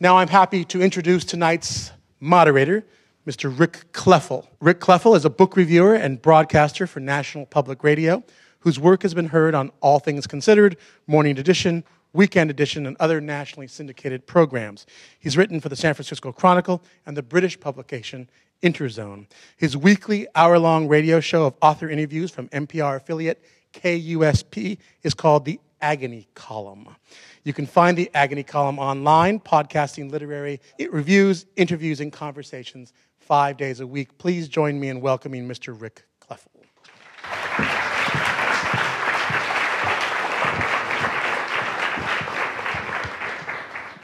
Now I'm happy to introduce tonight's moderator, Mr. Rick Kleffel. Rick Kleffel is a book reviewer and broadcaster for National Public Radio, whose work has been heard on All Things Considered, Morning Edition, Weekend Edition, and other nationally syndicated programs. He's written for the San Francisco Chronicle and the British publication Interzone. His weekly hour long radio show of author interviews from NPR affiliate KUSP is called The Agony Column. You can find the Agony Column online, podcasting literary reviews, interviews, and conversations five days a week. Please join me in welcoming Mr. Rick Kleffel.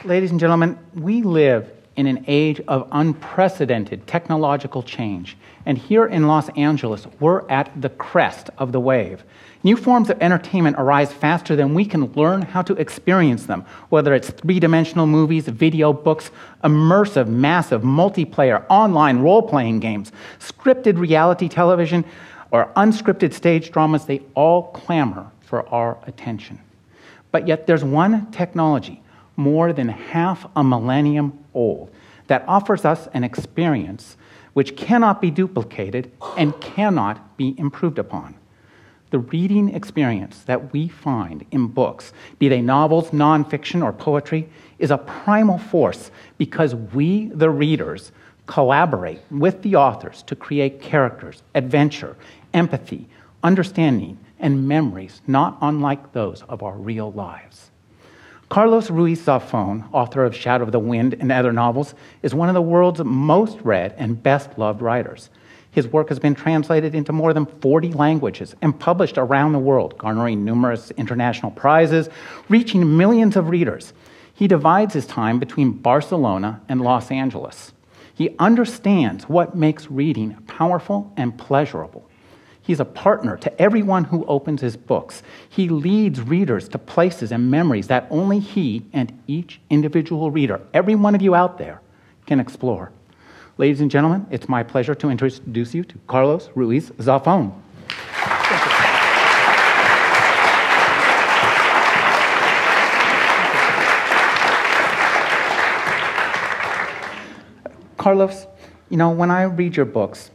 Ladies and gentlemen, we live in an age of unprecedented technological change. And here in Los Angeles, we're at the crest of the wave. New forms of entertainment arise faster than we can learn how to experience them, whether it's three dimensional movies, video books, immersive, massive, multiplayer, online role playing games, scripted reality television, or unscripted stage dramas, they all clamor for our attention. But yet, there's one technology more than half a millennium old that offers us an experience which cannot be duplicated and cannot be improved upon. The reading experience that we find in books, be they novels, nonfiction, or poetry, is a primal force because we, the readers, collaborate with the authors to create characters, adventure, empathy, understanding, and memories not unlike those of our real lives. Carlos Ruiz Zafón, author of Shadow of the Wind and other novels, is one of the world's most read and best loved writers. His work has been translated into more than 40 languages and published around the world, garnering numerous international prizes, reaching millions of readers. He divides his time between Barcelona and Los Angeles. He understands what makes reading powerful and pleasurable. He's a partner to everyone who opens his books. He leads readers to places and memories that only he and each individual reader, every one of you out there, can explore. Ladies and gentlemen, it's my pleasure to introduce you to Carlos Ruiz Zafón. Carlos, you know, when I read your books,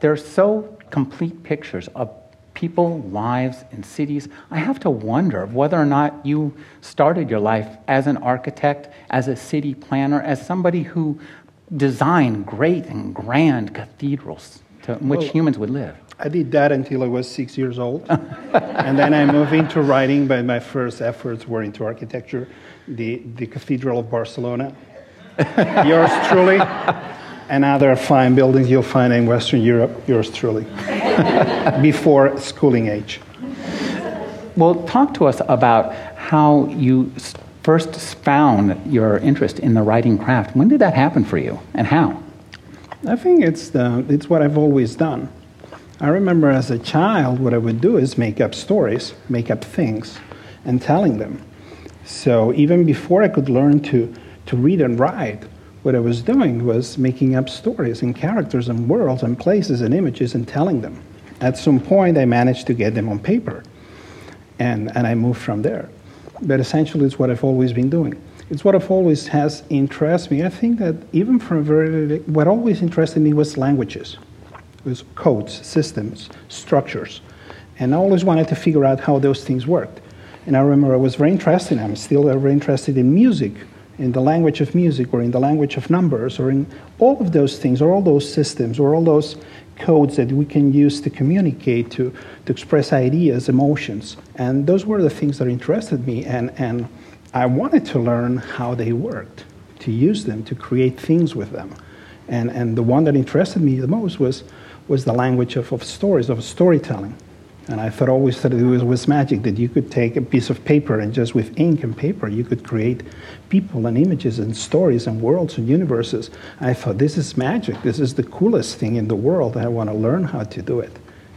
they're so complete pictures of people, lives, and cities, I have to wonder whether or not you started your life as an architect, as a city planner, as somebody who designed great and grand cathedrals to, in which well, humans would live. I did that until I was six years old. and then I moved into writing, but my first efforts were into architecture, the, the Cathedral of Barcelona. Yours truly and other fine buildings you'll find in Western Europe, yours truly, before schooling age. Well, talk to us about how you first found your interest in the writing craft. When did that happen for you, and how? I think it's, the, it's what I've always done. I remember as a child, what I would do is make up stories, make up things, and telling them. So even before I could learn to, to read and write, what I was doing was making up stories and characters and worlds and places and images and telling them. At some point, I managed to get them on paper, and, and I moved from there. But essentially, it's what I've always been doing. It's what I've always has interested me. I think that even from very, what always interested me was languages, was codes, systems, structures, and I always wanted to figure out how those things worked. And I remember I was very interested. I'm still very interested in music in the language of music or in the language of numbers or in all of those things or all those systems or all those codes that we can use to communicate, to, to express ideas, emotions. And those were the things that interested me. And, and I wanted to learn how they worked, to use them, to create things with them. And, and the one that interested me the most was, was the language of, of stories, of storytelling. And I thought always that it was, was magic that you could take a piece of paper and just with ink and paper you could create people and images and stories and worlds and universes. I thought this is magic. This is the coolest thing in the world. I want to learn how to do it.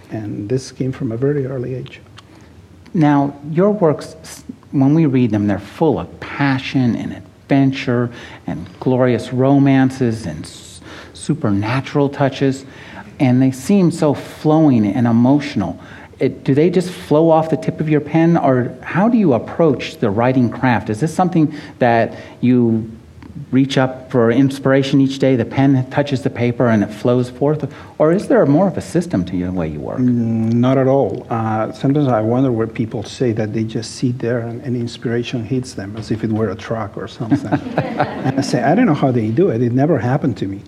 And this came from a very early age. Now, your works, when we read them, they're full of passion and adventure and glorious romances and supernatural touches, and they seem so flowing and emotional it, do they just flow off the tip of your pen, or how do you approach the writing craft? Is this something that you reach up for inspiration each day, the pen touches the paper and it flows forth? Or is there more of a system to the way you work? Mm, not at all. Uh, sometimes I wonder where people say that they just sit there and, and inspiration hits them as if it were a truck or something. and I say, I don't know how they do it. It never happened to me.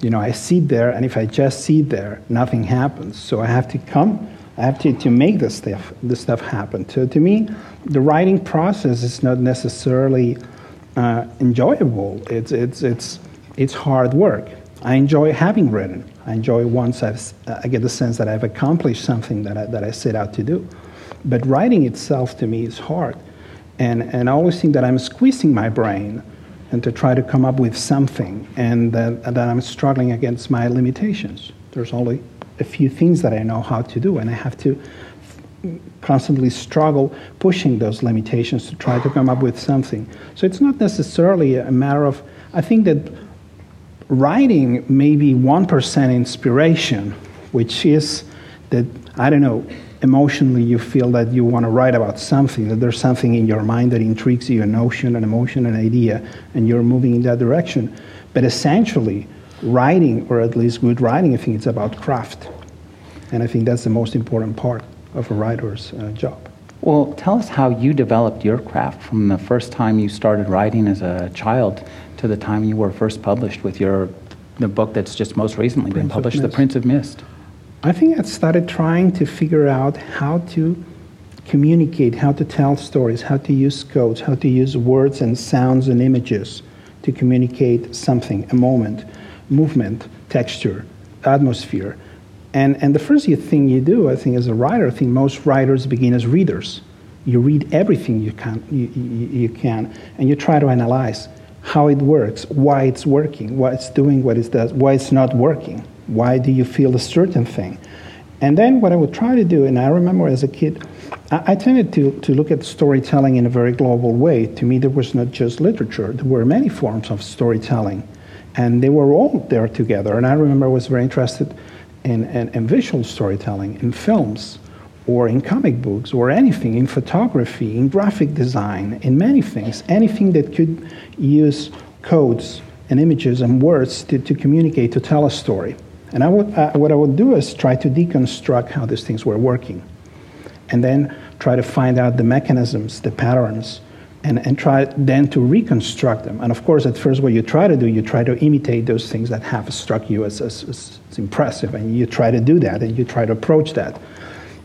You know, I sit there, and if I just sit there, nothing happens. So I have to come, I have to, to make the stuff, the stuff happen. So to me, the writing process is not necessarily uh, enjoyable. It's, it's, it's, it's hard work. I enjoy having written. I enjoy once I've, I get the sense that I've accomplished something that I, that I set out to do. But writing itself to me is hard. And, and I always think that I'm squeezing my brain and to try to come up with something and that, that I'm struggling against my limitations. There's only a few things that I know how to do, and I have to constantly struggle pushing those limitations to try to come up with something. So it's not necessarily a matter of, I think that writing may be 1% inspiration, which is that, I don't know, emotionally you feel that you want to write about something, that there's something in your mind that intrigues you, a notion, an emotion, an idea, and you're moving in that direction. But essentially, writing, or at least good writing, I think it's about craft. And I think that's the most important part of a writer's uh, job. Well, tell us how you developed your craft from the first time you started writing as a child to the time you were first published with your the book that's just most recently Prince been published, The Prince of Mist. I think I started trying to figure out how to communicate, how to tell stories, how to use codes, how to use words and sounds and images to communicate something, a moment, movement, texture, atmosphere. And, and the first thing you do, I think, as a writer, I think most writers begin as readers. You read everything you can, you, you, you can, and you try to analyze how it works, why it's working, why it's doing what it does, why it's not working, why do you feel a certain thing. And then what I would try to do, and I remember as a kid, I, I tended to, to look at storytelling in a very global way. To me, there was not just literature, there were many forms of storytelling, and they were all there together. And I remember I was very interested in, in, in visual storytelling, in films, or in comic books, or anything, in photography, in graphic design, in many things, anything that could use codes and images and words to, to communicate, to tell a story. And I would, uh, what I would do is try to deconstruct how these things were working, and then try to find out the mechanisms, the patterns, and, and try then to reconstruct them. And of course, at first, what you try to do, you try to imitate those things that have struck you as, as, as, impressive, and you try to do that, and you try to approach that.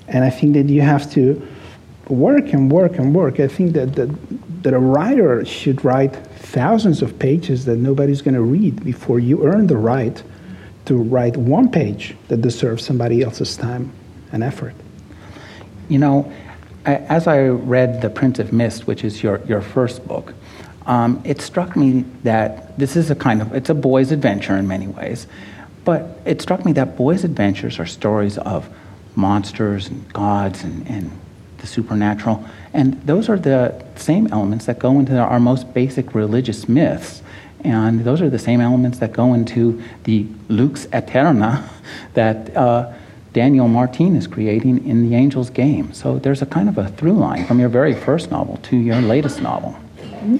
And I think that you have to work and work and work. I think that, that, that a writer should write thousands of pages that nobody's going to read before you earn the right to write one page that deserves somebody else's time and effort. You know, as I read The Prince of Mist, which is your, your first book, um, it struck me that this is a kind of, it's a boy's adventure in many ways, but it struck me that boys' adventures are stories of monsters and gods and, and the supernatural. And those are the same elements that go into our most basic religious myths. And those are the same elements that go into the Lux Aeterna that uh, Daniel Martin is creating in The Angel's Game. So there's a kind of a through line from your very first novel to your latest novel.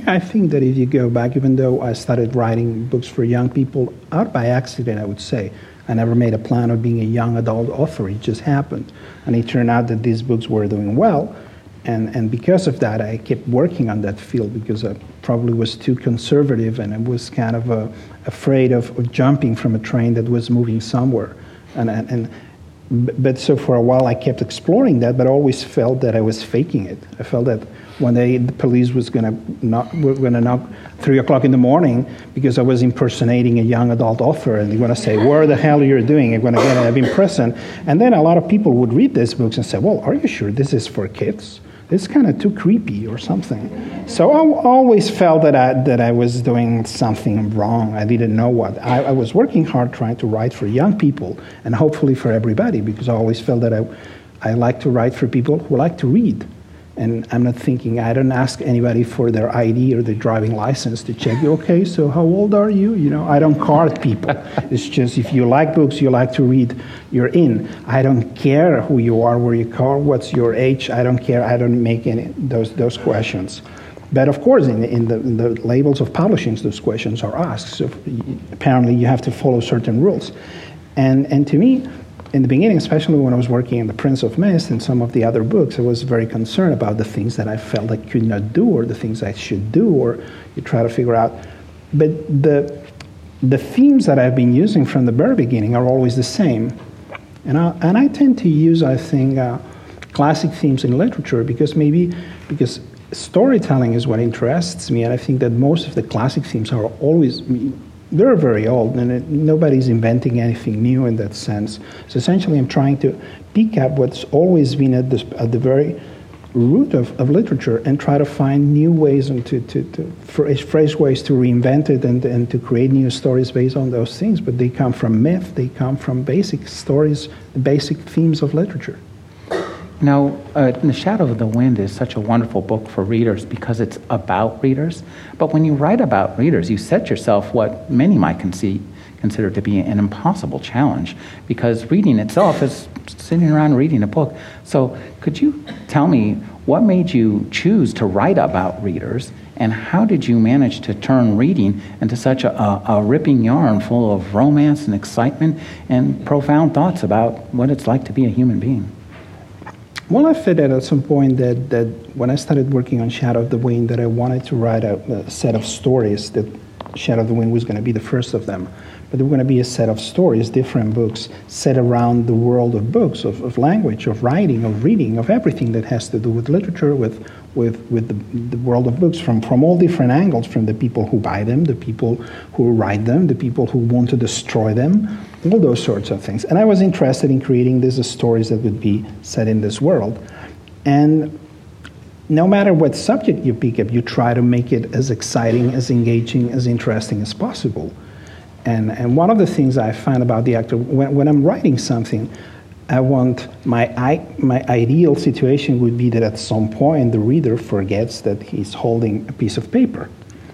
I think that if you go back, even though I started writing books for young people out by accident, I would say, I never made a plan of being a young adult author. It just happened. And it turned out that these books were doing well. And, and because of that, I kept working on that field because I probably was too conservative and I was kind of uh, afraid of, of, jumping from a train that was moving somewhere. And, and but so for a while I kept exploring that, but I always felt that I was faking it. I felt that one day the police was to knock, were to knock three o'clock in the morning because I was impersonating a young adult author, and they're to say, "Where the hell you're you doing?" I'm to get out in prison. And then a lot of people would read these books and say, "Well, are you sure this is for kids?" It's kind of too creepy or something. So I always felt that I, that I was doing something wrong. I didn't know what. I, I, was working hard trying to write for young people and hopefully for everybody because I always felt that I, I like to write for people who like to read. And I'm not thinking, I don't ask anybody for their ID or their driving license to check, you. okay, so how old are you? You know, I don't card people. it's just if you like books, you like to read, you're in. I don't care who you are, where you are, what's your age. I don't care. I don't make any those, those questions. But of course, in, in, the, in the labels of publishing, those questions are asked. So apparently, you have to follow certain rules. And, and to me, in the beginning, especially when I was working in The Prince of Mist and some of the other books, I was very concerned about the things that I felt I could not do or the things I should do, or you try to figure out. But the, the themes that I've been using from the very beginning are always the same. And I, and I tend to use, I think, uh, classic themes in literature because maybe because storytelling is what interests me, and I think that most of the classic themes are always they're very old, and it, nobody's inventing anything new in that sense. So essentially, I'm trying to pick up what's always been at, this, at the very root of, of literature and try to find new ways and to, to, to ways to reinvent it and, and to create new stories based on those things. But they come from myth, they come from basic stories, basic themes of literature. Now, uh, The Shadow of the Wind is such a wonderful book for readers because it's about readers. But when you write about readers, you set yourself what many might consider to be an impossible challenge because reading itself is sitting around reading a book. So, could you tell me what made you choose to write about readers and how did you manage to turn reading into such a, a, a ripping yarn full of romance and excitement and profound thoughts about what it's like to be a human being? Well, I figured at some point that, that when I started working on Shadow of the Wind, that I wanted to write a, a set of stories that Shadow of the Wind was going to be the first of them. But there were going to be a set of stories, different books, set around the world of books, of, of language, of writing, of reading, of everything that has to do with literature, with, with, with the, the world of books from, from all different angles, from the people who buy them, the people who write them, the people who want to destroy them, all those sorts of things. And I was interested in creating these stories that would be set in this world. And no matter what subject you pick up, you try to make it as exciting, as engaging, as interesting as possible. And, and one of the things I find about the actor, when, when I'm writing something, I want my, I, my ideal situation would be that at some point the reader forgets that he's holding a piece of paper.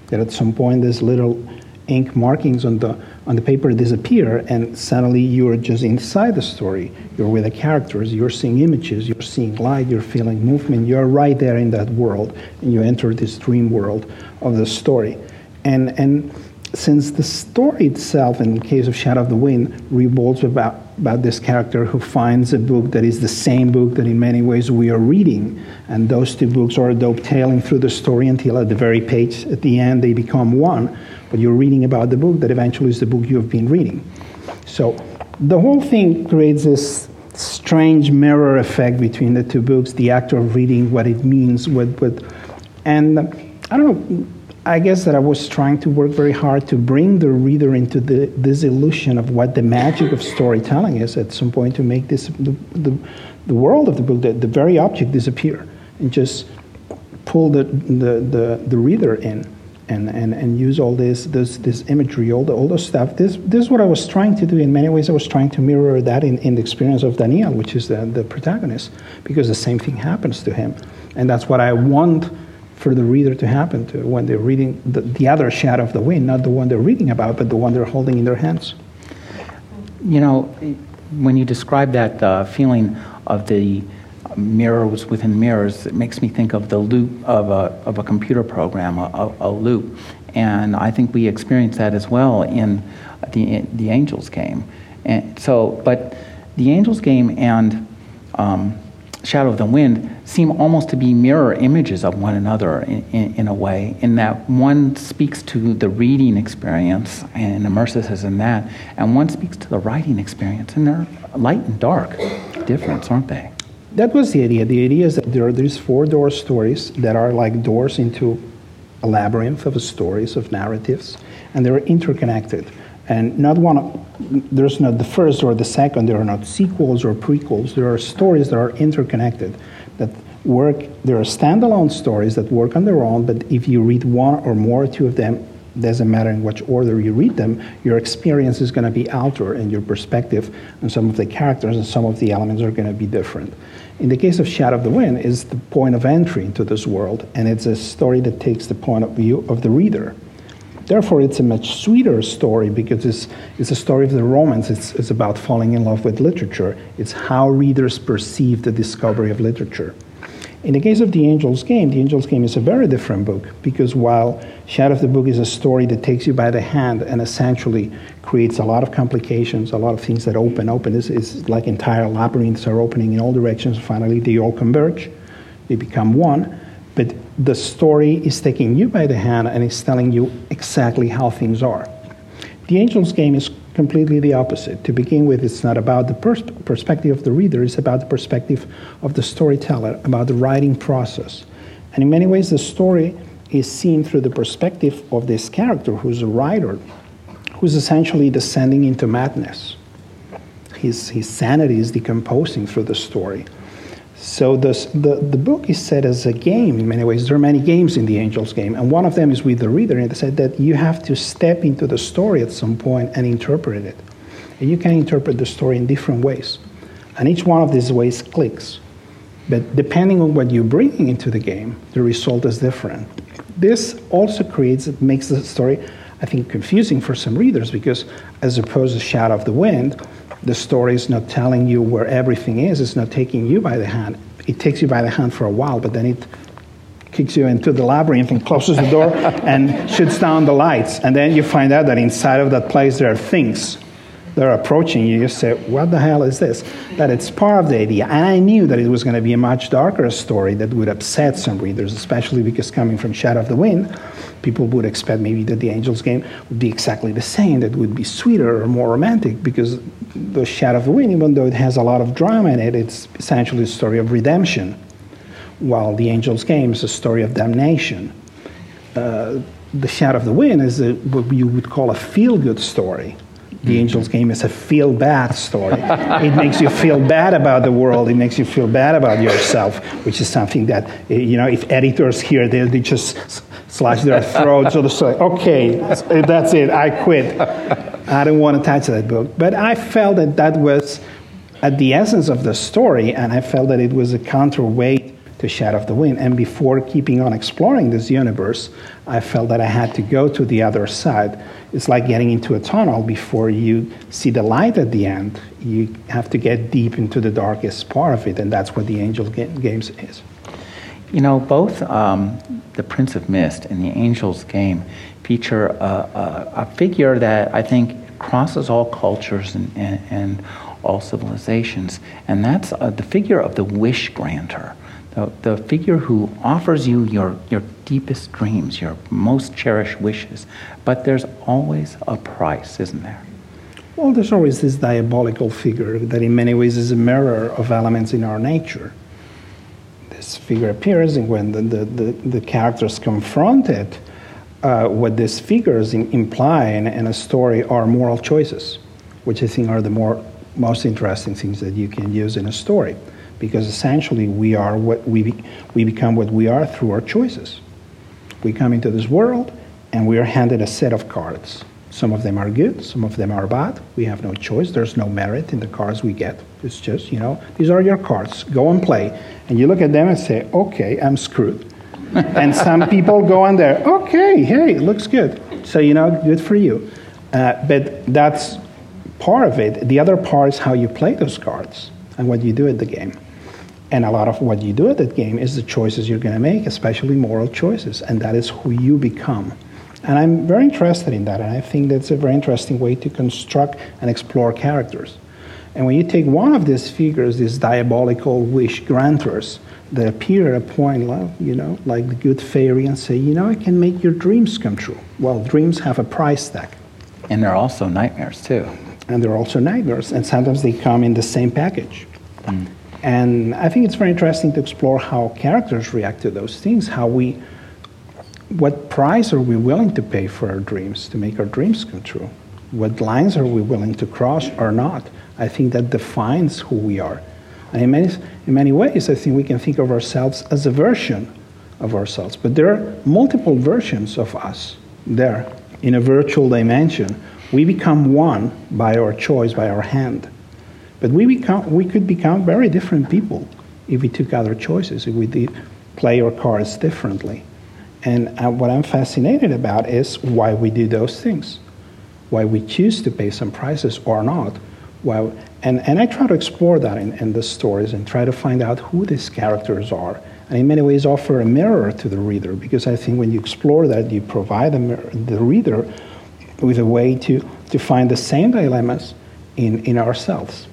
That at some point this little ink markings on the, on the paper disappear, and suddenly you're just inside the story. You're with the characters, you're seeing images, you're seeing light, you're feeling movement, you're right there in that world, and you enter this dream world of the story. And, and since the story itself, in the case of Shadow of the Wind, revolves about, about this character who finds a book that is the same book that in many ways we are reading, and those two books are dovetailing through the story until at the very page, at the end, they become one. But you're reading about the book that eventually is the book you've been reading. So the whole thing creates this strange mirror effect between the two books, the act of reading, what it means, what, what and I don't know I guess that I was trying to work very hard to bring the reader into the, this illusion of what the magic of storytelling is at some point to make this the, the, the world of the book, the, the very object disappear and just pull the, the, the, the reader in and, and, and use all this, this, this imagery, all the, all the stuff. This, this is what I was trying to do. In many ways, I was trying to mirror that in, in the experience of Daniel, which is the, the protagonist, because the same thing happens to him. And that's what I want for the reader to happen to when they're reading the, the other shadow of the wind, not the one they're reading about, but the one they're holding in their hands. You know, when you describe that uh, feeling of the mirrors within mirrors, it makes me think of the loop of a, of a computer program, a, a loop. And I think we experience that as well in the, the Angels game. And so, but the Angels game and um, Shadow of the Wind seem almost to be mirror images of one another in, in, in, a way, in that one speaks to the reading experience and immerses us in that, and one speaks to the writing experience, and they're light and dark difference, aren't they? That was the idea. The idea is that there are these four door stories that are like doors into a labyrinth of stories, of narratives, and they're interconnected. And not one, there's not the first or the second, there are not sequels or prequels. There are stories that are interconnected that work, there are standalone stories that work on their own, but if you read one or more or two of them, doesn't matter in which order you read them, your experience is going to be altered and your perspective and some of the characters and some of the elements are going to be different. In the case of Shadow of the Wind, is the point of entry into this world, and it's a story that takes the point of view of the reader. Therefore, it's a much sweeter story because it's, it's a story of the romance. It's, it's about falling in love with literature. It's how readers perceive the discovery of literature. In the case of The Angel's Game, The Angel's Game is a very different book because while Shadow of the Book is a story that takes you by the hand and essentially creates a lot of complications, a lot of things that open, open, it's, it's like entire labyrinths are opening in all directions. Finally, they all converge, they become one. But the story is taking you by the hand and is telling you exactly how things are. The Angel's Game is completely the opposite. To begin with, it's not about the pers- perspective of the reader, it's about the perspective of the storyteller, about the writing process. And in many ways, the story is seen through the perspective of this character who's a writer, who's essentially descending into madness. His, his sanity is decomposing through the story. So this, the, the book is set as a game in many ways. There are many games in the Angel's game, and one of them is with the reader, and it said that you have to step into the story at some point and interpret it. And you can interpret the story in different ways. And each one of these ways clicks. But depending on what you're bringing into the game, the result is different. This also creates, it makes the story, I think, confusing for some readers because as opposed to Shadow of the Wind, the story is not telling you where everything is, it's not taking you by the hand. It takes you by the hand for a while, but then it kicks you into the labyrinth and closes the door and shuts down the lights. And then you find out that inside of that place there are things that are approaching you. You say, What the hell is this? That it's part of the idea. And I knew that it was going to be a much darker story that would upset some readers, especially because coming from Shadow of the Wind, people would expect maybe that the Angels game would be exactly the same, that would be sweeter or more romantic, because the Shadow of the Wind, even though it has a lot of drama in it, it's essentially a story of redemption, while the Angels game is a story of damnation. Uh, the Shadow of the Wind is a, what you would call a feel good story. The mm-hmm. Angels game is a feel bad story. it makes you feel bad about the world. It makes you feel bad about yourself, which is something that, you know, if editors hear, they, they just slash their throats or say, okay, that's it, I quit. I don't want to touch that book. But I felt that that was at the essence of the story, and I felt that it was a counterweight to Shadow of the Wind. And before keeping on exploring this universe, I felt that I had to go to the other side. It's like getting into a tunnel before you see the light at the end. You have to get deep into the darkest part of it, and that's what the Angel Games is. You know, both um, The Prince of Mist and The Angel's Game feature a, a, a figure that I think crosses all cultures and, and, and all civilizations, and that's uh, the figure of the wish granter. The, the figure who offers you your, your deepest dreams, your most cherished wishes, but there's always a price, isn't there? Well, there's always this diabolical figure that, in many ways, is a mirror of elements in our nature this figure appears, and when the, the, the, the characters confront it, uh, what these figures in, imply in, in, a story are moral choices, which I think are the more, most interesting things that you can use in a story. Because essentially, we, are what we, we become what we are through our choices. We come into this world, and we are handed a set of cards. Some of them are good, some of them are bad. We have no choice. There's no merit in the cards we get. It's just, you know, these are your cards. Go and play. And you look at them and say, okay, I'm screwed. and some people go on there, okay, hey, looks good. So, you know, good for you. Uh, but that's part of it. The other part is how you play those cards and what you do at the game. And a lot of what you do at that game is the choices you're going to make, especially moral choices. And that is who you become. And I'm very interested in that. And I think that's a very interesting way to construct and explore characters. And when you take one of these figures, these diabolical wish granters that appear at a point, you know, like the good fairy, and say, you know, I can make your dreams come true. Well, dreams have a price tag. And they're also nightmares, too. And they're also nightmares. And sometimes they come in the same package. Mm. And I think it's very interesting to explore how characters react to those things, how we, what price are we willing to pay for our dreams, to make our dreams come true? What lines are we willing to cross or not? I think that defines who we are. And in many, in many ways, I think we can think of ourselves as a version of ourselves. But there are multiple versions of us there in a virtual dimension. We become one by our choice, by our hand. But we, become, we could become very different people if we took other choices, if we did play our cards differently. And uh, what I'm fascinated about is why we do those things, why we choose to pay some prices or not and, and I try to explore that in, in the stories and try to find out who these characters are and in many ways offer a mirror to the reader because I think when you explore that, you provide the, mirror, the reader with a way to, to find the same dilemmas in, in ourselves.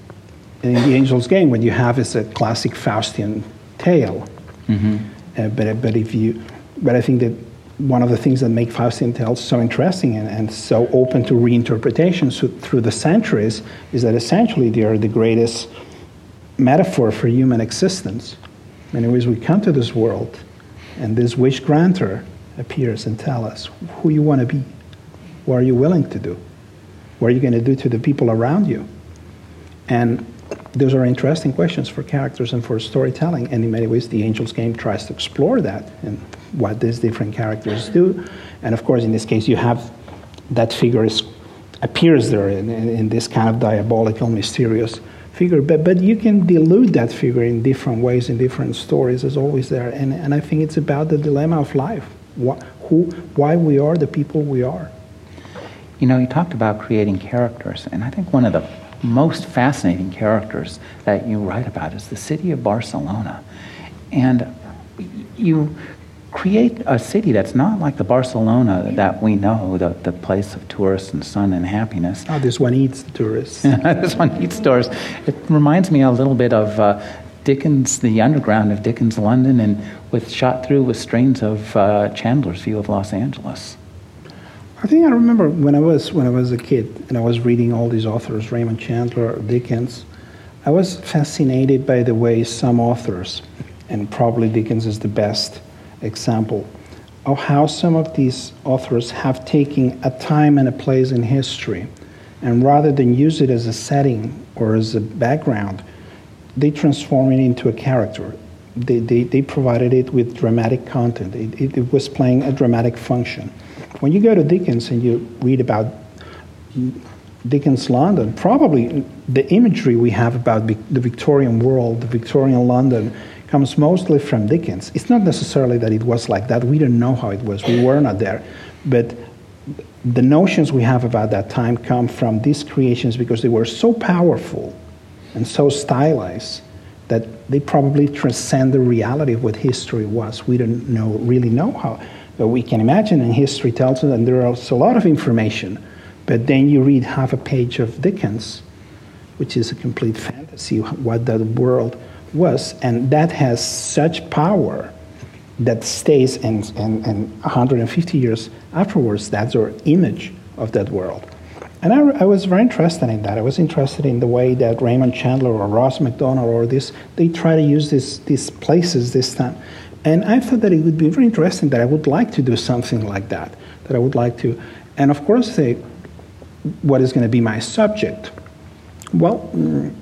And in the Angel's Game, what you have is a classic Faustian tale. Mm-hmm. Uh, but, but, if you, but I think that one of the things that make Faustian tales so interesting and, and so open to reinterpretation so, through the centuries is that essentially they are the greatest metaphor for human existence. In many ways, we come to this world, and this wish granter appears and tells us who you want to be, what are you willing to do, what are you going to do to the people around you. And those are interesting questions for characters and for storytelling. And in many ways, the Angel's Game tries to explore that and what these different characters do. And of course, in this case, you have that figure is, appears there in, in, in this kind of diabolical, mysterious figure. But, but you can dilute that figure in different ways, in different stories, as always there. And, and I think it's about the dilemma of life what, who, why we are the people we are. You know, you talked about creating characters, and I think one of the most fascinating characters that you write about is the city of Barcelona. And you create a city that's not like the Barcelona that we know, the, the place of tourists and sun and happiness. Oh, this one eats the tourists. this one eats tourists. It reminds me a little bit of uh, Dickens, the underground of Dickens' London, and with shot through with strains of uh, Chandler's view of Los Angeles. I think I remember when I was when I was a kid and I was reading all these authors, Raymond Chandler, Dickens. I was fascinated by the way some authors, and probably Dickens is the best example, of how some of these authors have taken a time and a place in history, and rather than use it as a setting or as a background, they transform it into a character. They, they, they provided it with dramatic content. It, it, it was playing a dramatic function. When you go to Dickens and you read about Dickens' London, probably the imagery we have about the Victorian world, the Victorian London, comes mostly from Dickens. It's not necessarily that it was like that. We don't know how it was. We were not there. But the notions we have about that time come from these creations because they were so powerful and so stylized that they probably transcend the reality of what history was. We don't know, really know how but we can imagine, and history tells us, and there is a lot of information. But then you read half a page of Dickens, which is a complete fantasy, what that world was. And that has such power that stays, and, and, and 150 years afterwards, that's our image of that world. And I, I, was very interested in that. I was interested in the way that Raymond Chandler or Ross Macdonald or this, they try to use this, these places this time and I thought that it would be very interesting that I would like to do something like that, that I would like to, and of course, say, what is going to be my subject? Well, mm,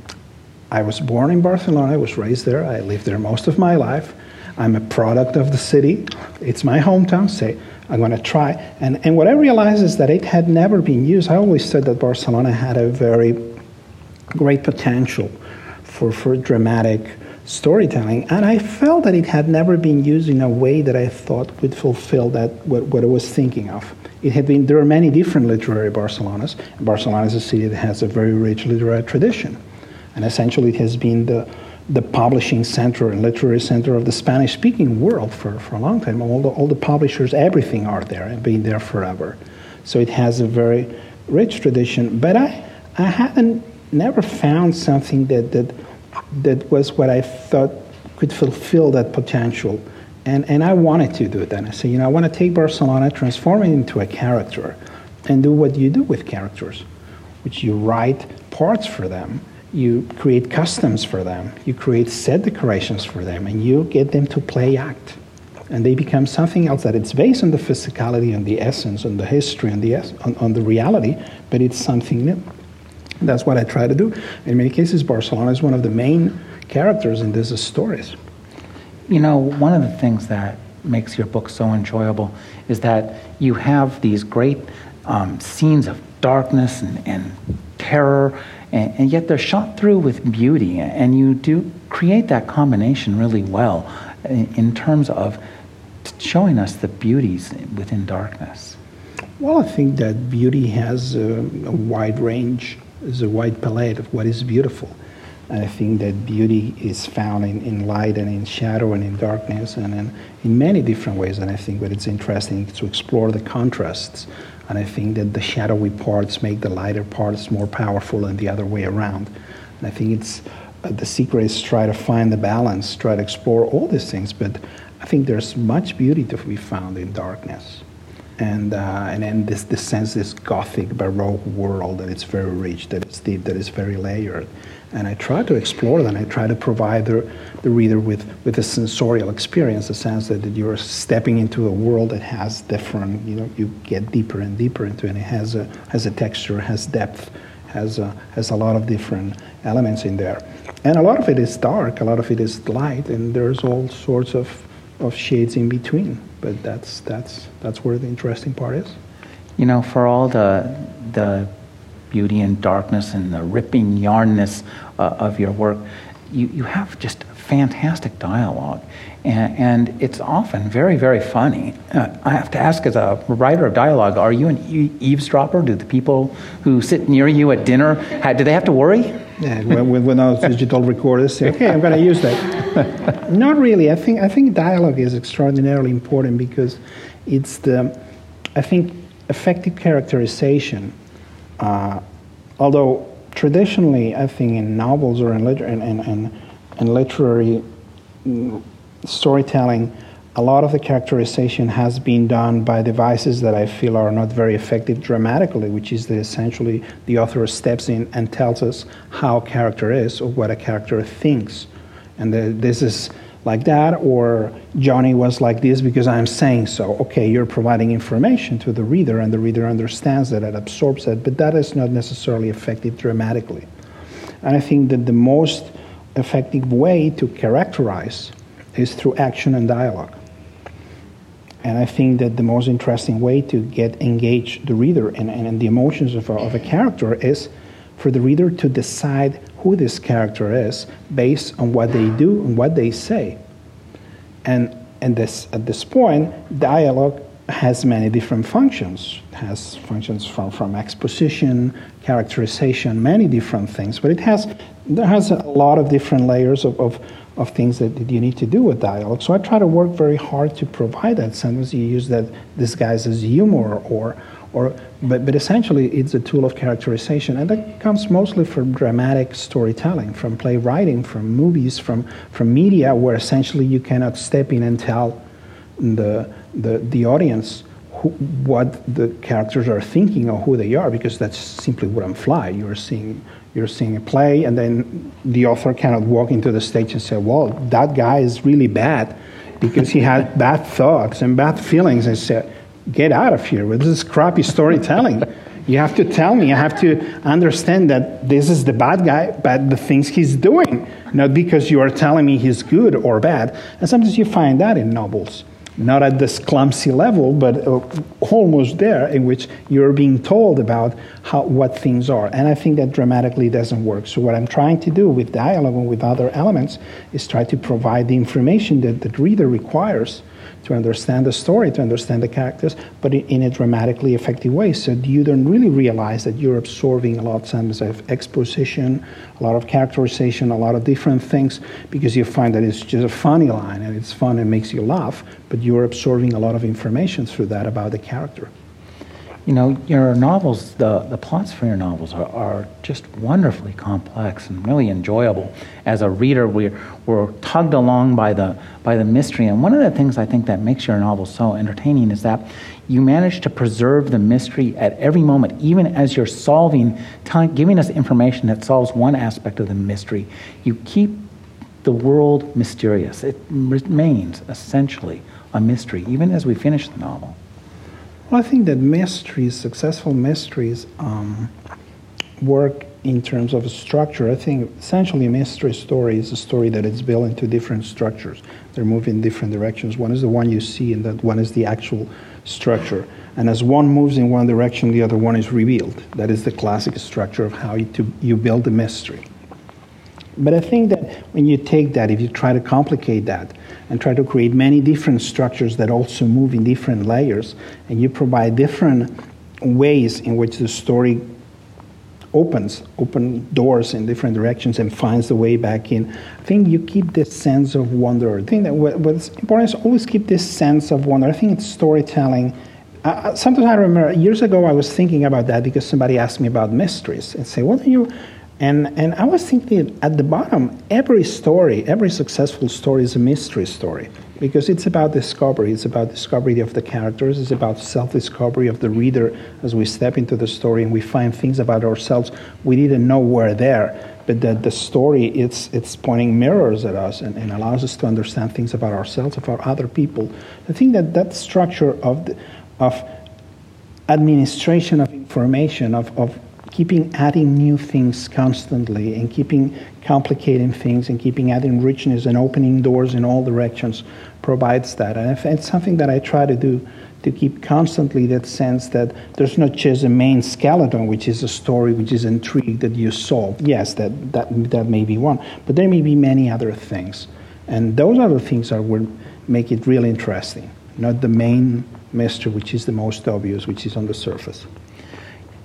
I was born in Barcelona, I was raised there, I lived there most of my life. I'm a product of the city, it's my hometown, say, I'm going to try. And, and what I realized is that it had never been used. I always said that Barcelona had a very great potential for, for dramatic storytelling, and I felt that it had never been used in a way that I thought would fulfill that what, what I was thinking of. It had been there are many different literary Barcelonas. Barcelona is a city that has a very rich literary tradition, and essentially it has been the the publishing center and literary center of the Spanish speaking world for, for a long time. All the, all the publishers, everything are there and been there forever. So it has a very rich tradition. But I, I haven't never found something that, that that was what I thought could fulfill that potential. And, and I wanted to do that. I said, you know, I want to take Barcelona, transform it into a character, and do what you do with characters, which you write parts for them, you create customs for them, you create set decorations for them, and you get them to play act. And they become something else that it's based on the physicality and the essence and the history and the on, on the reality, but it's something new. That's what I try to do. In many cases, Barcelona is one of the main characters in these stories. You know, one of the things that makes your book so enjoyable is that you have these great um, scenes of darkness and, and terror, and, and, yet they're shot through with beauty. And you do create that combination really well in, in terms of showing us the beauties within darkness. Well, I think that beauty has a, a wide range is a wide palette of what is beautiful. And I think that beauty is found in, in light and in shadow and in darkness and in, in many different ways. And I think that it's interesting to explore the contrasts. And I think that the shadowy parts make the lighter parts more powerful and the other way around. And I think it's uh, the secret is try to find the balance, try to explore all these things. But I think there's much beauty to be found in darkness and uh, and then this this sense this gothic baroque world that it's very rich that it's deep that it's very layered. And i try to explore that. I try to provide the, the reader with with a sensorial experience a sense that, that you're stepping into a world that has different you know you get deeper and deeper into it. And it has a has a texture has depth has a, has a lot of different elements in there. And a lot of it is dark a lot of it is light and there's all sorts of of shades in between but that's that's that's where the interesting part is. You know, for all the the beauty and darkness and the ripping yarnness uh, of your work, you, you have just fantastic dialogue. And, and it's often very, very funny. Uh, I have to ask, as a writer of dialogue, are you an e- eavesdropper? Do the people who sit near you at dinner, do they have to worry? Yeah, with, with those digital recorders, say, okay, I'm going to use that. Not really. I think I think dialogue is extraordinarily important because it's the, I think, effective characterization. Uh, although traditionally, I think in novels or in, liter- in, in, in literary mm, storytelling, a lot of the characterization has been done by devices that I feel are not very effective dramatically, which is that essentially the author steps in and tells us how a character is or what a character thinks. And the, this is like that, or Johnny was like this because I'm saying so. Okay, you're providing information to the reader, and the reader understands that and absorbs it, but that is not necessarily effective dramatically. And I think that the most effective way to characterize is through action and dialogue. And I think that the most interesting way to get engage the reader and, and, the emotions of a, of a character is for the reader to decide who this character is based on what they do and what they say. And, and this, at this point, dialogue has many different functions. It has functions from, from exposition, characterization, many different things. But it has, there has a lot of different layers of, of of things that, that, you need to do with dialogue. So I try to work very hard to provide that. Sometimes you use that disguise as humor or or but, but essentially it's a tool of characterization and that comes mostly from dramatic storytelling, from playwriting, from movies, from from media where essentially you cannot step in and tell the the, the audience who, what the characters are thinking or who they are because that's simply wouldn't fly. You're seeing you're seeing a play, and then the author cannot walk into the stage and say, "Well, that guy is really bad because he had bad thoughts and bad feelings." And say, "Get out of here with this crappy storytelling." You have to tell me. I have to understand that this is the bad guy, but the things he's doing, not because you are telling me he's good or bad. And sometimes you find that in novels not at this clumsy level, but uh, almost there, in which you're being told about how, what things are. And I think that dramatically doesn't work. So, what I'm trying to do with dialogue and with other elements is try to provide the information that the reader requires to understand the story, to understand the characters, but in a dramatically effective way. So you don't really realize that you're absorbing a lot of times of exposition, a lot of characterization, a lot of different things, because you find that it's just a funny line and it's fun and makes you laugh, but you're absorbing a lot of information through that about the character you know, your novels, the, the plots for your novels are, are just wonderfully complex and really enjoyable. As a reader, we're, we're tugged along by the, by the mystery. And one of the things I think that makes your novels so entertaining is that you manage to preserve the mystery at every moment, even as you're solving, giving us information that solves one aspect of the mystery. You keep the world mysterious. It remains essentially a mystery, even as we finish the novel. Well, I think that mysteries, successful mysteries, um, work in terms of structure. I think essentially a mystery story is a story that is built into different structures. They're moving in different directions. One is the one you see, and that one is the actual structure. And as one moves in one direction, the other one is revealed. That is the classic structure of how you, to, you build a mystery. But I think that when you take that, if you try to complicate that, and try to create many different structures that also move in different layers, and you provide different ways in which the story opens, open doors in different directions and finds the way back in. I think you keep this sense of wonder. I think that what's important is always keep this sense of wonder. I think it's storytelling. Uh, sometimes I remember years ago I was thinking about that because somebody asked me about mysteries and say, "What are you?" And and I was thinking at the bottom, every story, every successful story is a mystery story because it's about discovery. It's about discovery of the characters. It's about self-discovery of the reader as we step into the story and we find things about ourselves we didn't know were there. But that the story it's it's pointing mirrors at us and, and allows us to understand things about ourselves, about other people. I think that that structure of the, of administration of information, of, of keeping adding new things constantly and keeping complicating things and keeping adding richness and opening doors in all directions provides that. And it's something that I try to do to keep constantly that sense that there's not just a main skeleton, which is a story, which is intrigue that you solve. Yes, that, that, that may be one, but there may be many other things. And those other things are what make it really interesting, not the main mystery, which is the most obvious, which is on the surface.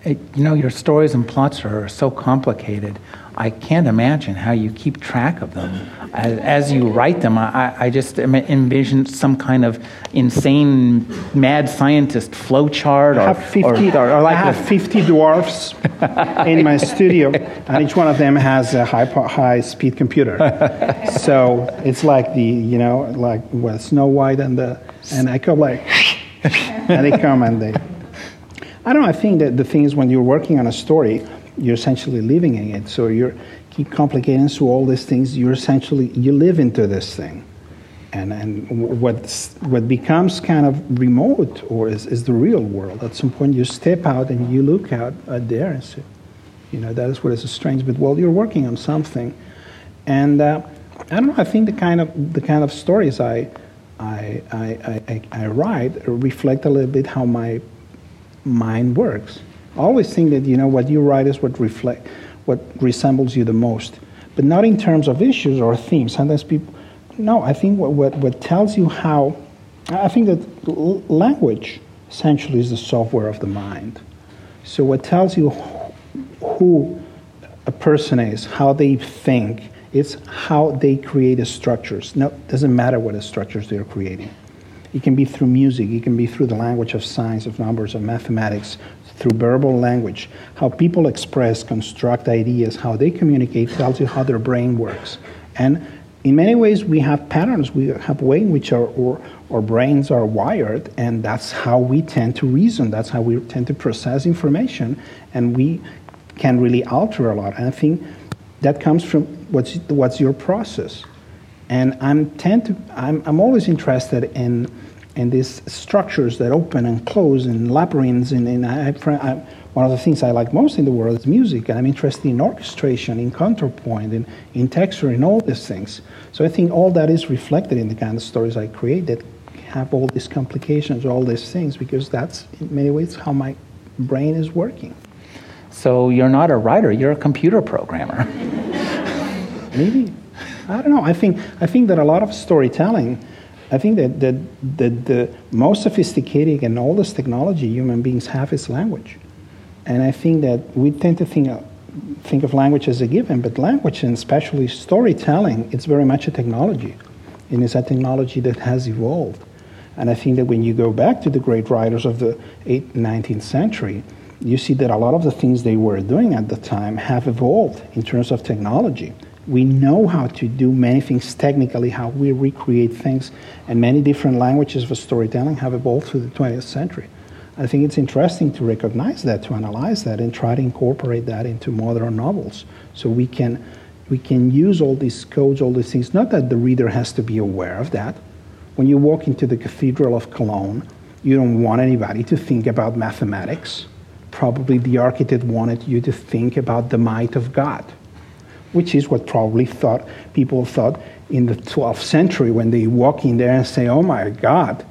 It, you know, your stories and plots are so complicated. I can't imagine how you keep track of them. As, as you write them, I, I, just envision some kind of insane mad scientist flowchart. Or, I have 50, or, or like I have 50 dwarfs in my studio, and each one of them has a high, high speed computer. so it's like the, you know, like well, Snow White and the, and I come like, and they come and they, I don't know. I think that the thing is when you're working on a story, you're essentially living in it. So you keep complicating through all these things. You're essentially you live into this thing, and and what what becomes kind of remote or is, is the real world. At some point, you step out and you look out at there and say, you know, that is what is strange. But well, you're working on something, and uh, I don't know. I think the kind of the kind of stories I I, I, I, I write reflect a little bit how my mind works. Always think that you know what you write is what reflect what resembles you the most, but not in terms of issues or themes. Sometimes people, no, I think what, what, what tells you how, I think that language essentially is the software of the mind. So what tells you who a person is, how they think, it's how they create the structures. No, it doesn't matter what the structures they're creating. It can be through music, it can be through the language of science, of numbers, of mathematics, through verbal language. How people express, construct ideas, how they communicate tells you how their brain works. And in many ways, we have patterns, we have way in which our, our, our brains are wired, and that's how we tend to reason, that's how we tend to process information, and we can really alter a lot. And I think that comes from what's, what's your process. And I'm tend to I'm, I'm always interested in in these structures that open and close and labyrinths and, and I, I, one of the things I like most in the world is music and I'm interested in orchestration, in counterpoint, in, in texture, in all these things. So I think all that is reflected in the kind of stories I create that have all these complications, all these things, because that's in many ways how my brain is working. So you're not a writer, you're a computer programmer. Maybe. I don't know. I think, I think that a lot of storytelling, I think that, that, that the most sophisticated and oldest technology human beings have is language. And I think that we tend to think of, think of language as a given, but language, and especially storytelling, it's very much a technology. And it's a technology that has evolved. And I think that when you go back to the great writers of the 8th, 19th century, you see that a lot of the things they were doing at the time have evolved in terms of technology we know how to do many things technically, how we recreate things, and many different languages for storytelling have evolved through the 20th century. I think it's interesting to recognize that, to analyze that, and try to incorporate that into modern novels so we can, we can use all these codes, all these things. Not that the reader has to be aware of that. When you walk into the Cathedral of Cologne, you don't want anybody to think about mathematics. Probably the architect wanted you to think about the might of God which is what probably thought people thought in the 12th century when they walk in there and say, "Oh my God."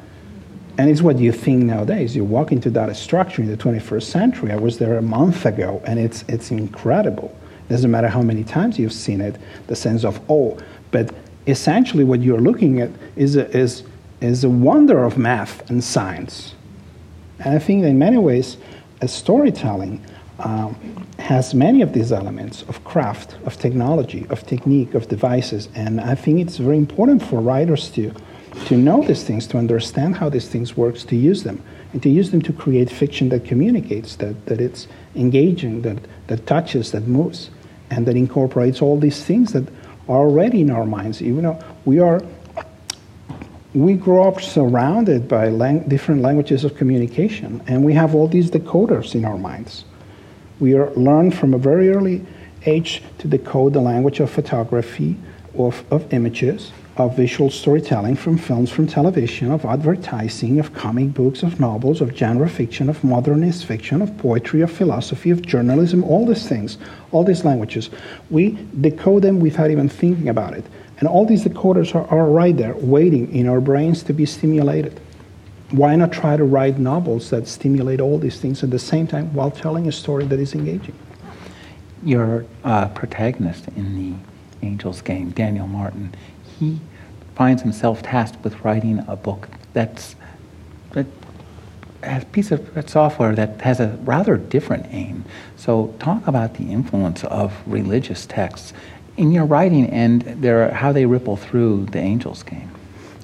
And it's what you think nowadays. You walk into that structure in the 21st century. I was there a month ago, and it's, it's incredible. It doesn't matter how many times you've seen it, the sense of awe. But essentially, what you're looking at is a, is, is a wonder of math and science. And I think in many ways, as storytelling, um, has many of these elements of craft, of technology, of technique, of devices. And I think it's very important for writers to, to know these things, to understand how these things work, to use them, and to use them to create fiction that communicates, that, that it's engaging, that, that touches, that moves, and that incorporates all these things that are already in our minds. Even though we are we grow up surrounded by lang- different languages of communication, and we have all these decoders in our minds. We are, learn from a very early age to decode the language of photography, of, of images, of visual storytelling, from films, from television, of advertising, of comic books, of novels, of genre fiction, of modernist fiction, of poetry, of philosophy, of journalism, all these things, all these languages. We decode them without even thinking about it. And all these decoders are, are right there, waiting in our brains to be stimulated. Why not try to write novels that stimulate all these things at the same time while telling a story that is engaging? Your uh, protagonist in the Angels game, Daniel Martin, he finds himself tasked with writing a book that's that has a piece of software that has a rather different aim. So, talk about the influence of religious texts in your writing and their, how they ripple through the Angels game.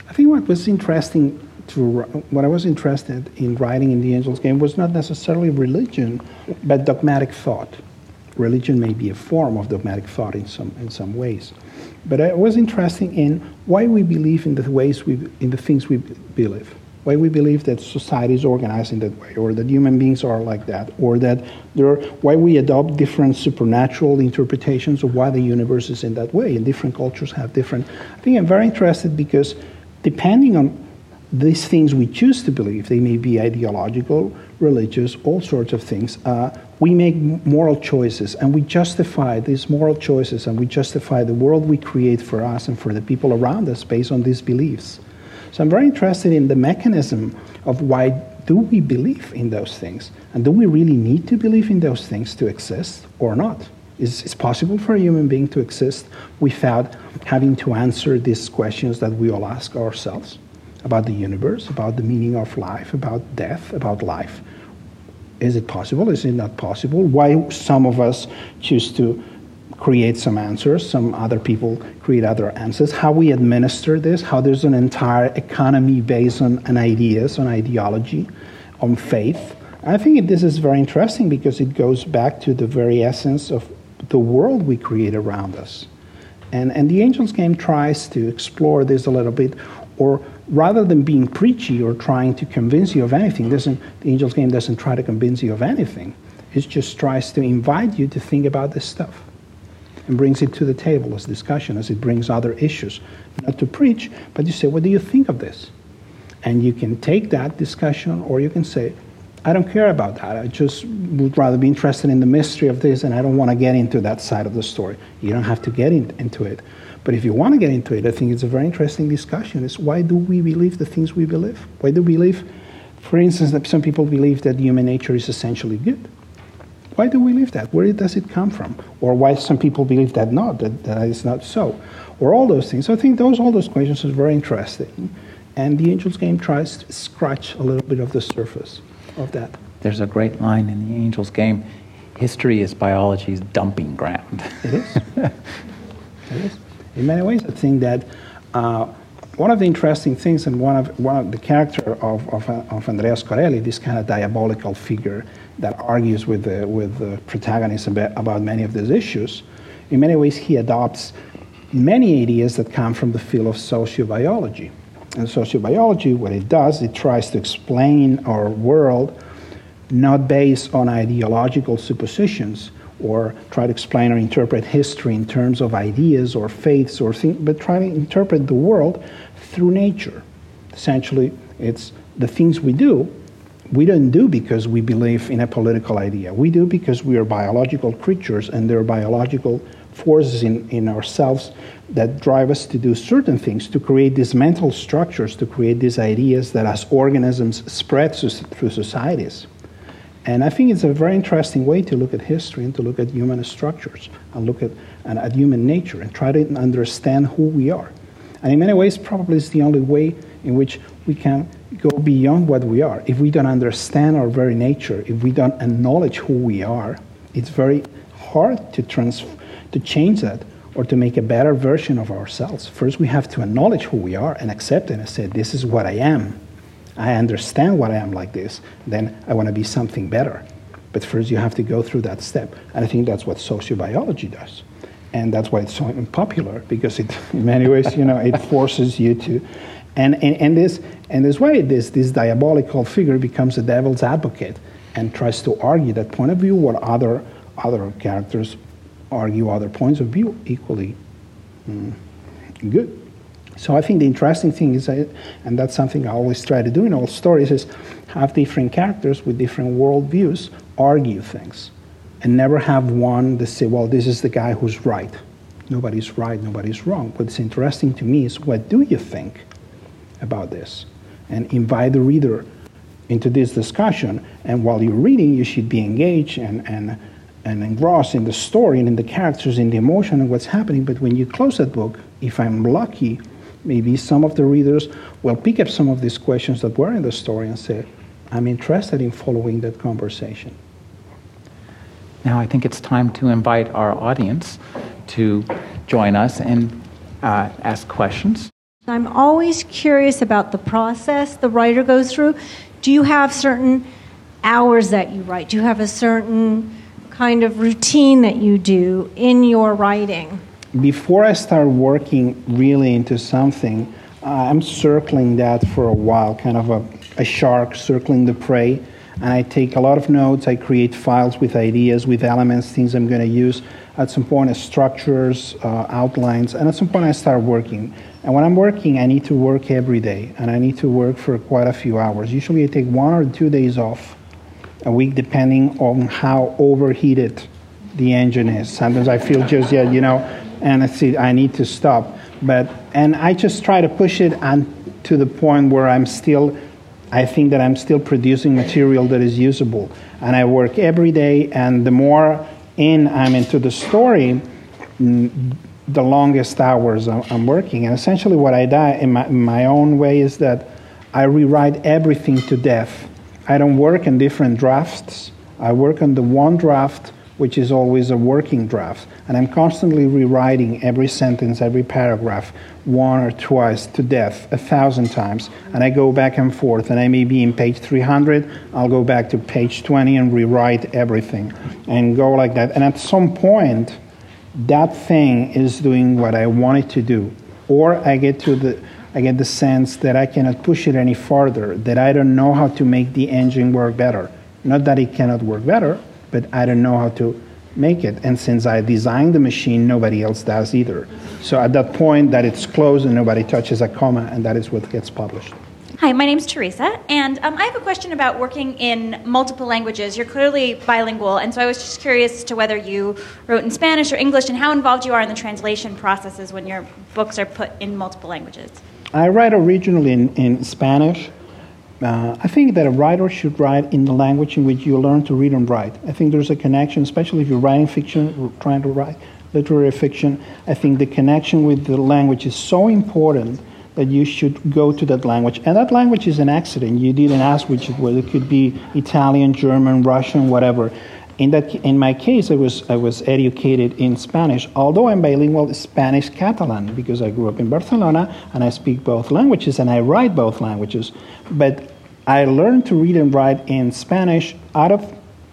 I think what was interesting to what I was interested in writing in the Angels game was not necessarily religion, but dogmatic thought. Religion may be a form of dogmatic thought in some in some ways, but I was interested in why we believe in the ways we in the things we believe why we believe that society is organized in that way, or that human beings are like that, or that there are, why we adopt different supernatural interpretations of why the universe is in that way, and different cultures have different. I think I'm very interested because depending on these things we choose to believe, they may be ideological, religious, all sorts of things. Uh, we make moral choices and we justify these moral choices and we justify the world we create for us and for the people around us based on these beliefs. So I'm very interested in the mechanism of why do we believe in those things? And do we really need to believe in those things to exist or not? Is it possible for a human being to exist without having to answer these questions that we all ask ourselves about the universe, about the meaning of life, about death, about life? Is it possible? Is it not possible? Why some of us choose to create some answers, some other people create other answers, how we administer this, how there's an entire economy based on, on ideas, on ideology, on faith. I think this is very interesting because it goes back to the very essence of the world we create around us. And, and the Angels game tries to explore this a little bit, or rather than being preachy or trying to convince you of anything, doesn't, the Angels game doesn't try to convince you of anything. It just tries to invite you to think about this stuff and brings it to the table as discussion, as it brings other issues. Not to preach, but you say, What do you think of this? And you can take that discussion, or you can say, I don't care about that. I just would rather be interested in the mystery of this, and I don't want to get into that side of the story. You don't have to get in, into it. But if you want to get into it, I think it's a very interesting discussion. Is why do we believe the things we believe? Why do we believe, for instance, that some people believe that human nature is essentially good? Why do we believe that? Where does it come from? Or why some people believe that not, that, that is not so? Or all those things. So I think those all those questions are very interesting. And the Angels game tries to scratch a little bit of the surface of that. There's a great line in the Angels game history is biology's dumping ground. It is. it is. In many ways, I think that uh, one of the interesting things and one of, one of the character of, of, of Andreas Corelli, this kind of diabolical figure, that argues with the, with the protagonist about, about many of these issues, in many ways he adopts many ideas that come from the field of sociobiology. And sociobiology, what it does, it tries to explain our world not based on ideological suppositions or try to explain or interpret history in terms of ideas or faiths or things, but try to interpret the world through nature. Essentially, it's the things we do we don't do because we believe in a political idea. We do because we are biological creatures and there are biological forces in, in ourselves that drive us to do certain things, to create these mental structures, to create these ideas that as organisms spread through societies. And I think it's a very interesting way to look at history and to look at human structures and look at, and at human nature and try to understand who we are. And in many ways, probably it's the only way in which we can go beyond what we are. If we don't understand our very nature, if we don't acknowledge who we are, it's very hard to, trans- to change that or to make a better version of ourselves. First, we have to acknowledge who we are and accept it and say, This is what I am. I understand why I am like this. Then I want to be something better. But first, you have to go through that step. And I think that's what sociobiology does. And that's why it's so unpopular, because it, in many ways, you know, it forces you to. And, and, and, this, and this way, this, this diabolical figure becomes a devil's advocate and tries to argue that point of view while other, other characters argue other points of view equally mm, good. So I think the interesting thing is, and that's something I always try to do in all stories, is have different characters with different worldviews argue things, and never have one that say, "Well, this is the guy who's right." Nobody's right, nobody's wrong. What's interesting to me is, what do you think about this? And invite the reader into this discussion. And while you're reading, you should be engaged and, and and engrossed in the story and in the characters, in the emotion and what's happening. But when you close that book, if I'm lucky, maybe some of the readers will pick up some of these questions that were in the story and say, I'm interested in following that conversation. Now, I think it's time to invite our audience to join us and uh, ask questions. I'm always curious about the process the writer goes through. Do you have certain hours that you write? Do you have a certain kind of routine that you do in your writing? Before I start working really into something, uh, I'm circling that for a while, kind of a, a shark circling the prey. And I take a lot of notes, I create files with ideas, with elements, things I'm going to use. At some point, structures, uh, outlines, and at some point, I start working. And when I'm working, I need to work every day, and I need to work for quite a few hours. Usually, I take one or two days off a week depending on how overheated the engine is. Sometimes I feel just yet, you know, and I see I need to stop. But and I just try to push it on to the point where I'm still I think that I'm still producing material that is usable. And I work every day and the more in I'm into the story, mm, the longest hours I'm working. And essentially what I do in my, in my own way is that I rewrite everything to death I don't work in different drafts. I work on the one draft, which is always a working draft. And I'm constantly rewriting every sentence, every paragraph, one or twice to death, a thousand times. And I go back and forth. And I may be in page 300, I'll go back to page 20 and rewrite everything and go like that. And at some point, that thing is doing what I want it to do. Or I get to the I get the sense that I cannot push it any farther, that I don't know how to make the engine work better. Not that it cannot work better, but I don't know how to make it. And since I designed the machine, nobody else does either. So at that point, that it's closed and nobody touches a comma, and that is what gets published. Hi, my name is Teresa, and um, I have a question about working in multiple languages. You're clearly bilingual, and so I was just curious as to whether you wrote in Spanish or English and how involved you are in the translation processes when your books are put in multiple languages. I write originally in, in Spanish. Uh, I think that a writer should write in the language in which you learn to read and write. I think there's a connection, especially if you're writing fiction, trying to write literary fiction. I think the connection with the language is so important that you should go to that language. And that language is an accident. You didn't ask which it was. It could be Italian, German, Russian, whatever. In, that, in my case, I was, I was educated in Spanish, although I'm bilingual Spanish Catalan because I grew up in Barcelona and I speak both languages and I write both languages. But I learned to read and write in Spanish out of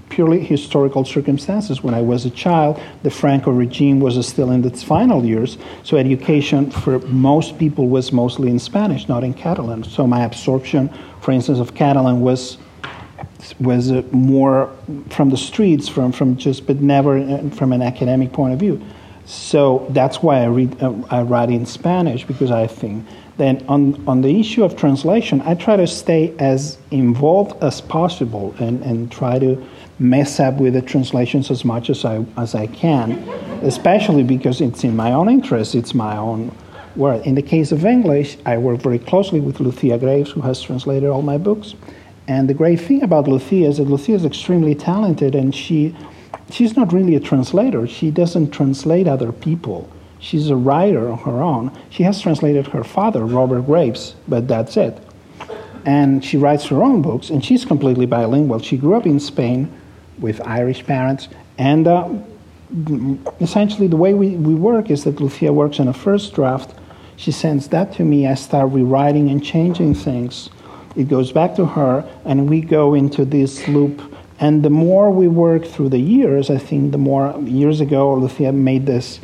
purely historical circumstances. When I was a child, the Franco regime was still in its final years, so education for most people was mostly in Spanish, not in Catalan. So my absorption, for instance, of Catalan was was uh, more from the streets, from, from just, but never uh, from an academic point of view. So that's why I read, uh, I write in Spanish because I think. Then on on the issue of translation, I try to stay as involved as possible and, and try to mess up with the translations as much as I as I can, especially because it's in my own interest. It's my own work. In the case of English, I work very closely with Lucia Graves, who has translated all my books and the great thing about Lucia is that Lucia is extremely talented and she, she's not really a translator. She doesn't translate other people. She's a writer on her own. She has translated her father, Robert Graves, but that's it. and she writes her own books, and she's completely bilingual. She grew up in Spain with Irish parents, and uh, essentially the way we, we work is that Lucia works on a first draft. She sends that to me. I start rewriting and changing things. It goes back to her, and we go into this loop. And the more we work through the years, I think the more years ago, Lucia made this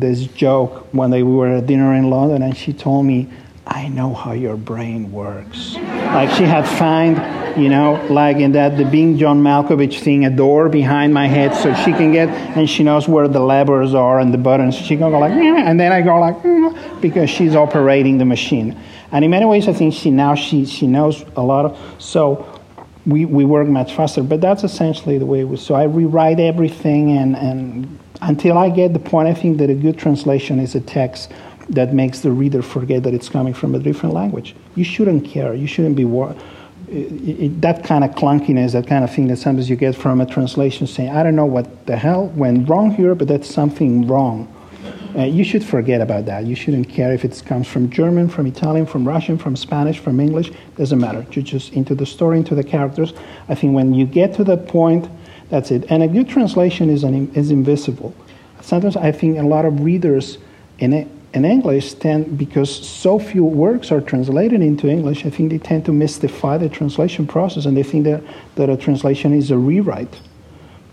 this joke when they, we were at dinner in London, and she told me, I know how your brain works. like she had found, you know, like in that the being John Malkovich thing, a door behind my head so she can get, and she knows where the levers are and the buttons. She can go like, and then I go like, because she's operating the machine. And in many ways, I think she now she she knows a lot of. So we, we work much faster. But that's essentially the way it was. So I rewrite everything, and, and until I get the point, I think that a good translation is a text that makes the reader forget that it's coming from a different language. You shouldn't care. You shouldn't be that kind of clunkiness, that kind of thing that sometimes you get from a translation saying, I don't know what the hell went wrong here, but that's something wrong. Uh, you should forget about that. You shouldn't care if it comes from German, from Italian, from Russian, from Spanish, from English. Doesn't matter. You just into the story, into the characters. I think when you get to that point, that's it. And a good translation is, an, is invisible. Sometimes I think a lot of readers in, in English tend, because so few works are translated into English, I think they tend to mystify the translation process and they think that, that a translation is a rewrite,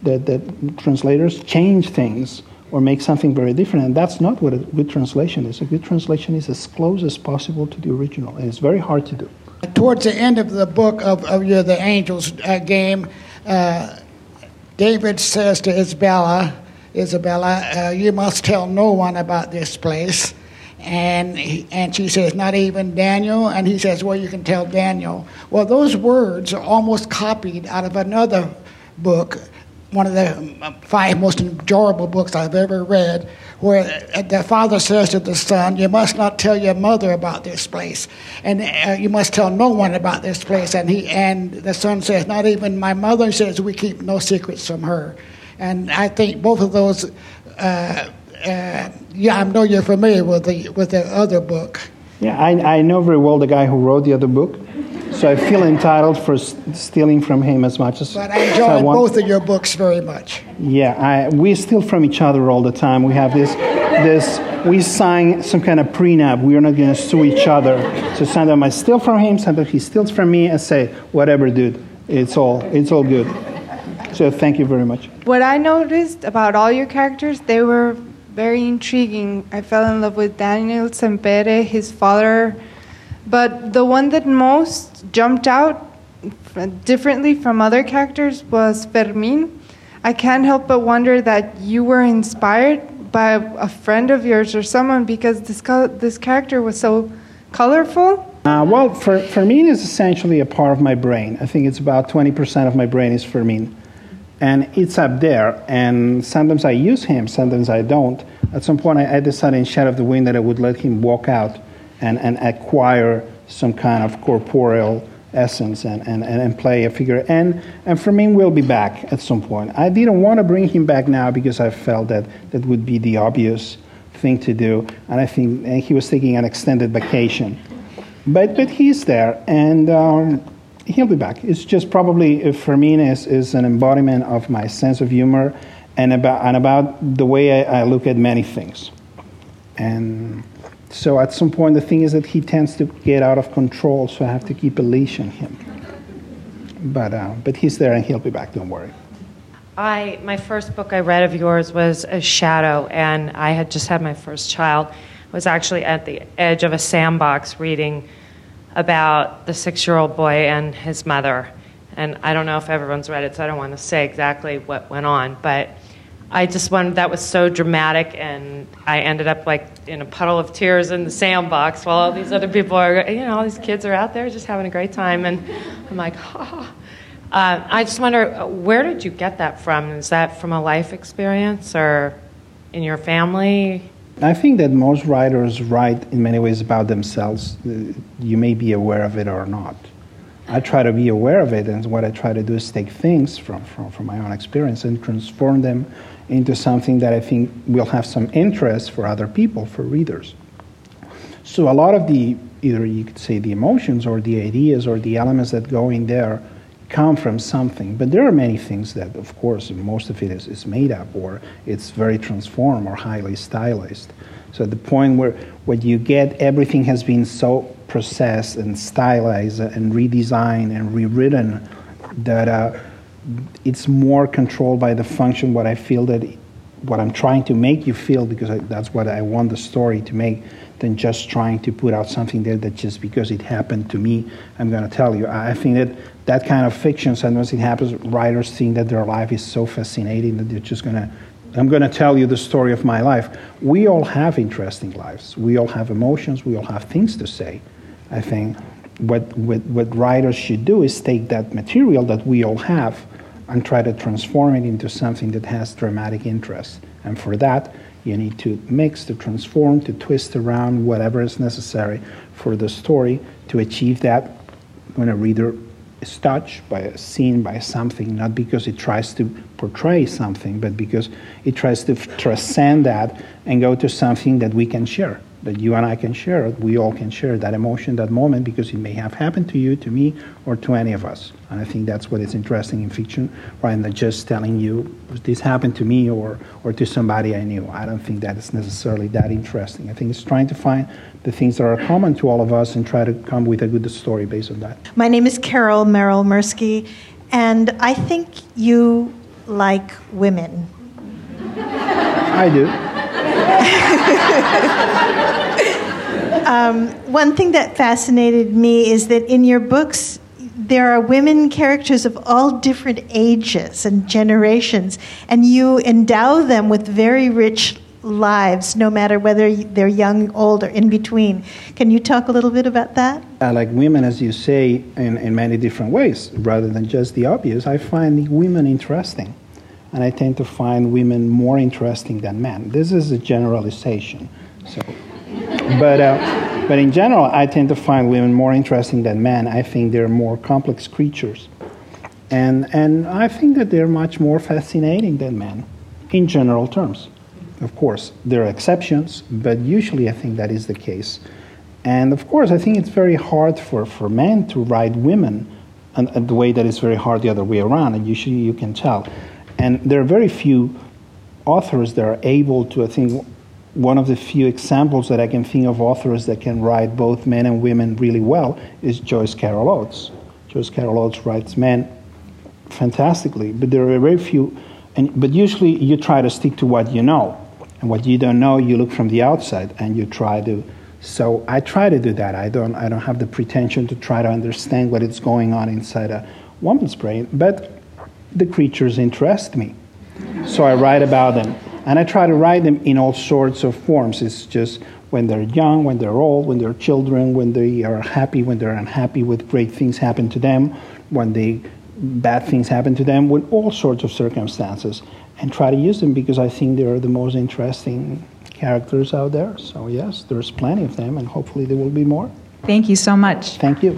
that, that translators change things or make something very different. And that's not what a good translation is. A good translation is as close as possible to the original, and it's very hard to do. Towards the end of the book of, of the Angels uh, game, uh, David says to Isabella, Isabella, uh, you must tell no one about this place. And, he, and she says, not even Daniel? And he says, well, you can tell Daniel. Well, those words are almost copied out of another book one of the five most enjoyable books I've ever read, where the father says to the son, You must not tell your mother about this place, and uh, you must tell no one about this place. And, he, and the son says, Not even my mother says we keep no secrets from her. And I think both of those, uh, uh, yeah, I know you're familiar with the, with the other book. Yeah, I, I know very well the guy who wrote the other book. So I feel entitled for stealing from him as much as. But I enjoy I both of your books very much. Yeah, I, we steal from each other all the time. We have this, this. We sign some kind of prenup. We are not going to sue each other. So sometimes I steal from him, sometimes he steals from me. I say, whatever, dude. It's all, it's all good. So thank you very much. What I noticed about all your characters, they were very intriguing. I fell in love with Daniel Sempere, his father but the one that most jumped out differently from other characters was Fermin. I can't help but wonder that you were inspired by a friend of yours or someone because this, this character was so colorful. Uh, well, for, Fermin is essentially a part of my brain. I think it's about 20% of my brain is Fermin. And it's up there, and sometimes I use him, sometimes I don't. At some point, I, I decided in Shadow of the Wind that I would let him walk out and, and acquire some kind of corporeal essence and, and, and play a figure. And, and Fermin will be back at some point. I didn't want to bring him back now because I felt that that would be the obvious thing to do. And I think and he was taking an extended vacation. But, but he's there, and um, he'll be back. It's just probably, Fermin is, is an embodiment of my sense of humor and about, and about the way I, I look at many things. And so at some point, the thing is that he tends to get out of control, so I have to keep a leash on him. But, uh, but he's there and he'll be back, don't worry. I, my first book I read of yours was A Shadow, and I had just had my first child. I was actually at the edge of a sandbox reading about the six year old boy and his mother. And I don't know if everyone's read it, so I don't want to say exactly what went on, but I just wanted that was so dramatic, and I ended up like in a puddle of tears in the sandbox while all these other people are, you know, all these kids are out there just having a great time, and I'm like, ha. Uh, I just wonder, where did you get that from? Is that from a life experience or in your family? I think that most writers write in many ways about themselves. Uh, you may be aware of it or not. I try to be aware of it, and what I try to do is take things from, from, from my own experience and transform them into something that I think will have some interest for other people, for readers. So a lot of the either you could say the emotions or the ideas or the elements that go in there come from something. But there are many things that, of course, most of it is, is made up or it's very transformed or highly stylized. So the point where what you get, everything has been so processed and stylized and redesigned and rewritten that uh, it's more controlled by the function what I feel that what I'm trying to make you feel because I, that's what I want the story to make than just trying to put out something there that just because it happened to me I'm going to tell you. I think that that kind of fiction sometimes it happens writers think that their life is so fascinating that they're just going to I'm going to tell you the story of my life. We all have interesting lives. We all have emotions. We all have things to say. I think what, what, what writers should do is take that material that we all have and try to transform it into something that has dramatic interest. And for that, you need to mix, to transform, to twist around whatever is necessary for the story to achieve that when a reader is touched by a scene, by something, not because it tries to portray something, but because it tries to transcend that and go to something that we can share that you and I can share, we all can share that emotion, that moment, because it may have happened to you, to me, or to any of us. And I think that's what is interesting in fiction, rather than just telling you this happened to me or, or to somebody I knew. I don't think that is necessarily that interesting. I think it's trying to find the things that are common to all of us and try to come with a good story based on that. My name is Carol Merrill Mirsky, and I think you like women. I do. um, one thing that fascinated me is that in your books, there are women characters of all different ages and generations, and you endow them with very rich lives, no matter whether they're young, old, or in between. Can you talk a little bit about that? I like women, as you say, in, in many different ways, rather than just the obvious. I find women interesting, and I tend to find women more interesting than men. This is a generalization. So but, uh, but in general, I tend to find women more interesting than men. I think they're more complex creatures. And, and I think that they're much more fascinating than men in general terms. Of course, there are exceptions, but usually I think that is the case. And of course, I think it's very hard for, for men to write women and, the way that it's very hard the other way around, and usually you can tell. And there are very few authors that are able to, I think, one of the few examples that I can think of authors that can write both men and women really well is Joyce Carol Oates. Joyce Carol Oates writes men fantastically, but there are very few. And, but usually you try to stick to what you know. And what you don't know, you look from the outside and you try to. So I try to do that. I don't, I don't have the pretension to try to understand what is going on inside a woman's brain, but the creatures interest me. So I write about them. And I try to write them in all sorts of forms. It's just when they're young, when they're old, when they're children, when they are happy, when they're unhappy, with great things happen to them, when they bad things happen to them, with all sorts of circumstances, and try to use them because I think they are the most interesting characters out there. So yes, there's plenty of them, and hopefully there will be more. Thank you so much. Thank you.